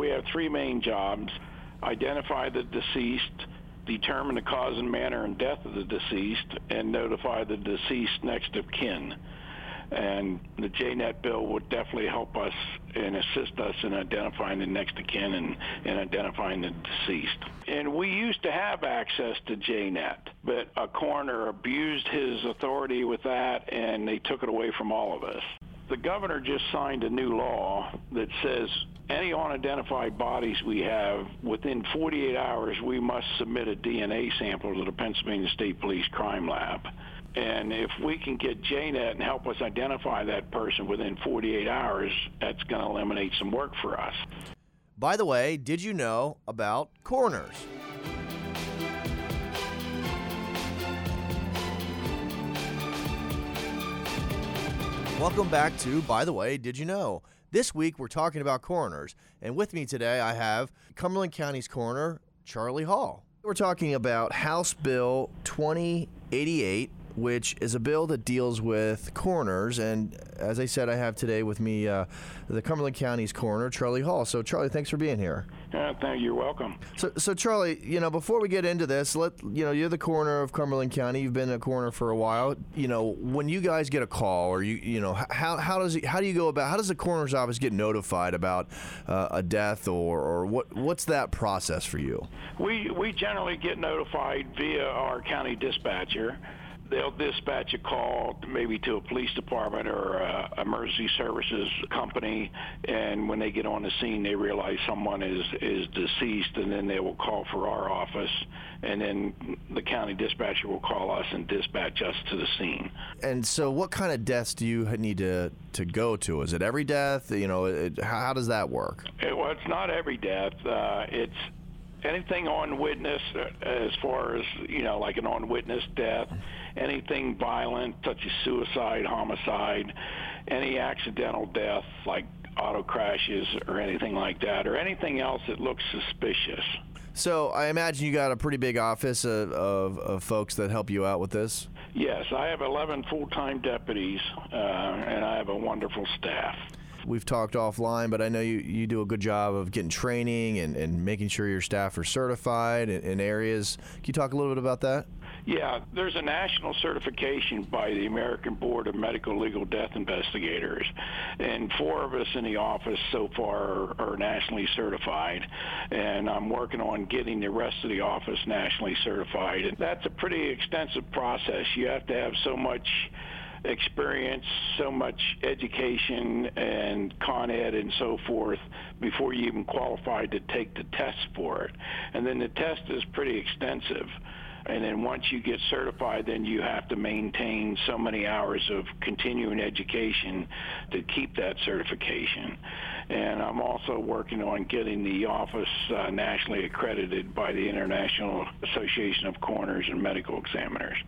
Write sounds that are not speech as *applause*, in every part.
we have three main jobs identify the deceased, determine the cause and manner and death of the deceased, and notify the deceased next of kin. And the JNet bill would definitely help us and assist us in identifying the next of kin and, and identifying the deceased. And we used to have access to JNet, but a coroner abused his authority with that and they took it away from all of us. The governor just signed a new law that says any unidentified bodies we have, within 48 hours, we must submit a DNA sample to the Pennsylvania State Police Crime Lab. And if we can get JNet and help us identify that person within 48 hours, that's going to eliminate some work for us. By the way, did you know about coroners? Welcome back to By the Way, Did You Know? This week we're talking about coroners, and with me today I have Cumberland County's coroner, Charlie Hall. We're talking about House Bill 2088, which is a bill that deals with coroners. And as I said, I have today with me uh, the Cumberland County's coroner, Charlie Hall. So, Charlie, thanks for being here. Uh, thank you. You're welcome. So, so Charlie, you know, before we get into this, let you know, you're the coroner of Cumberland County. You've been a coroner for a while. You know, when you guys get a call, or you, you know, how, how does it, how do you go about? How does the coroner's office get notified about uh, a death, or, or what what's that process for you? We we generally get notified via our county dispatcher they'll dispatch a call maybe to a police department or a emergency services company and when they get on the scene they realize someone is is deceased and then they will call for our office and then the county dispatcher will call us and dispatch us to the scene. And so what kind of deaths do you need to to go to? Is it every death? You know it, how, does that work? It, well it's not every death. Uh, it's anything on witness uh, as far as you know like an on witness death anything violent such as suicide homicide any accidental death like auto crashes or anything like that or anything else that looks suspicious. So i imagine you got a pretty big office of, of, of folks that help you out with this? Yes i have 11 full-time deputies uh, and i have a wonderful staff We've talked offline, but I know you, you do a good job of getting training and, and making sure your staff are certified in, in areas. Can you talk a little bit about that? Yeah, there's a national certification by the American Board of Medicolegal Death Investigators, and four of us in the office so far are, are nationally certified, and I'm working on getting the rest of the office nationally certified. And that's a pretty extensive process. You have to have so much experience, so much education and Con Ed and so forth before you even qualify to take the test for it. And then the test is pretty extensive. And then once you get certified, then you have to maintain so many hours of continuing education to keep that certification. And I'm also working on getting the office uh, nationally accredited by the International Association of Coroners and Medical Examiners.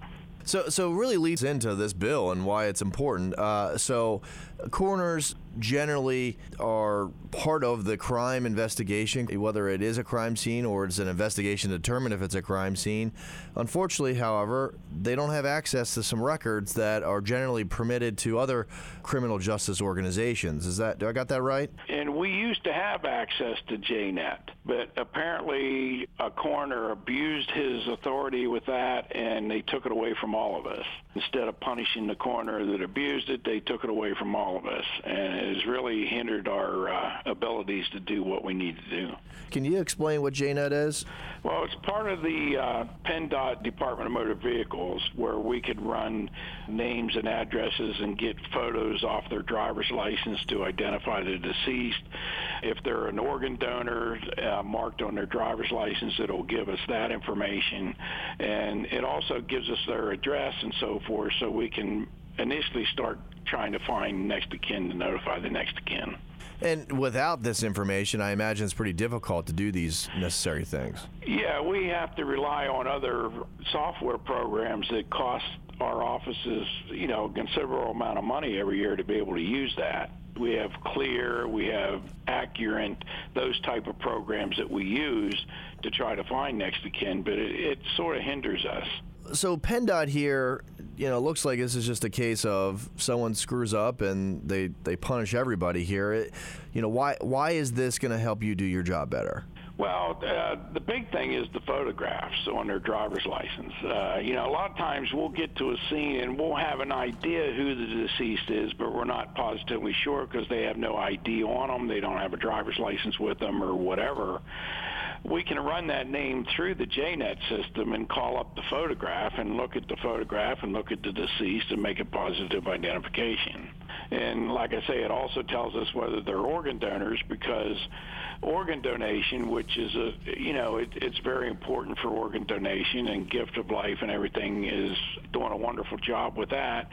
So, so really leads into this bill and why it's important. Uh, so, coroners generally are part of the crime investigation, whether it is a crime scene or it's an investigation to determine if it's a crime scene. Unfortunately, however, they don't have access to some records that are generally permitted to other criminal justice organizations. Is that do I got that right? And we used to have access to JNet, but apparently a coroner abused his authority with that and they took it away from all of us. Instead of punishing the coroner that abused it, they took it away from all of us. And it has really hindered our uh, abilities to do what we need to do. Can you explain what JNet is? Well, it's part of the uh, PennDOT Department of Motor Vehicles where we could run names and addresses and get photos off their driver's license to identify the deceased. If they're an organ donor uh, Uh, marked on their driver's license, it'll give us that information. And it also gives us their address and so forth so we can initially start trying to find next of kin to notify the next of kin. And without this information, I imagine it's pretty difficult to do these necessary things. Yeah, we have to rely on other software programs that cost our offices, you know, a considerable amount of money every year to be able to use that. We have Clear, we have Accurint, those type of programs that we use to try to find next of kin, but it, it sort of hinders us so PennDOT here you know, looks like this is just a case of someone screws up and they they punish everybody here. It, you know, why why is this going to help you do your job better? Well, uh, the big thing is the photographs on their driver's license. Uh, you know, a lot of times we'll get to a scene and we'll have an idea who the deceased is, but we're not positively sure because they have no ID on them, they don't have a driver's license with them, or whatever we can run that name through the JNet system and call up the photograph and look at the photograph and look at the deceased and make a positive identification. And like I say, it also tells us whether they're organ donors because organ donation, which is a, you know, it, it's very important for organ donation and gift of life and everything is doing a wonderful job with that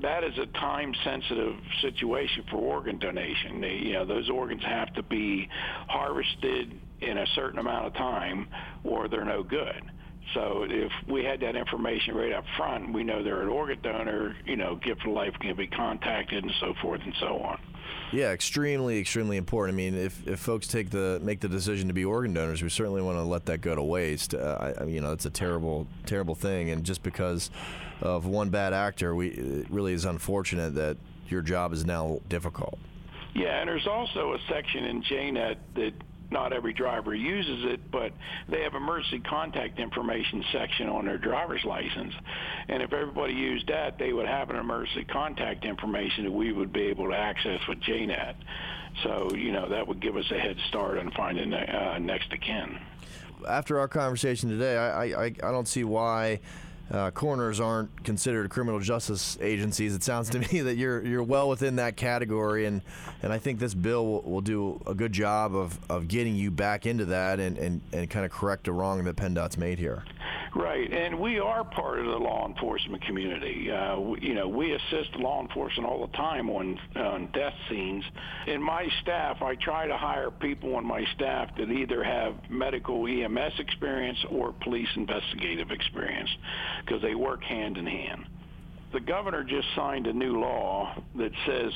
that is a time sensitive situation for organ donation. They, you know, those organs have to be harvested in a certain amount of time or they're no good. So if we had that information right up front, we know they're an organ donor, you know, gift of life can be contacted and so forth and so on. Yeah, extremely, extremely important. I mean, if, if folks take the make the decision to be organ donors, we certainly want to let that go to waste. Uh, I, you know, it's a terrible, terrible thing, and just because of one bad actor, we it really is unfortunate that your job is now difficult. Yeah, and there's also a section in JNet that not every driver uses it, but they have emergency contact information section on their driver's license. And if everybody used that, they would have an emergency contact information that we would be able to access with JNet. So, you know, that would give us a head start on finding uh, next of kin. After our conversation today, I, I, I don't see why uh, coroners aren't considered criminal justice agencies. It sounds to *laughs* me that you're you're well within that category, and, and I think this bill will, will do a good job of, of getting you back into that and, and, and kind of correct a wrong that PennDOT's made here. Right, and we are part of the law enforcement community. Uh, we, you know, we assist law enforcement all the time on on death scenes. In my staff, I try to hire people on my staff that either have medical EMS experience or police investigative experience, because they work hand in hand. The governor just signed a new law that says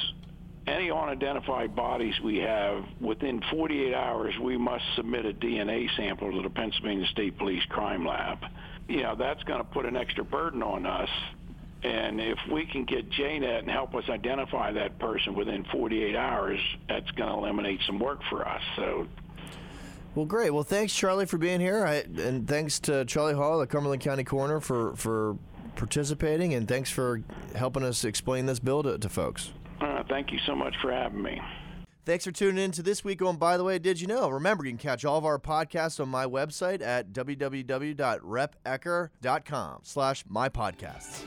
any unidentified bodies we have, within 48 hours, we must submit a DNA sample to the Pennsylvania State Police Crime Lab. You know, that's going to put an extra burden on us. And if we can get JNet and help us identify that person within 48 hours, that's going to eliminate some work for us. So well, great. Well, thanks, Charlie, for being here, I, and thanks to Charlie Hall, the Cumberland County Coroner, for for participating, and thanks for helping us explain this bill to, to folks. Thank you so much for having me. Thanks for tuning in to this week on By the Way, Did You Know? Remember, you can catch all of our podcasts on my website at www.repecker.com slash my podcasts.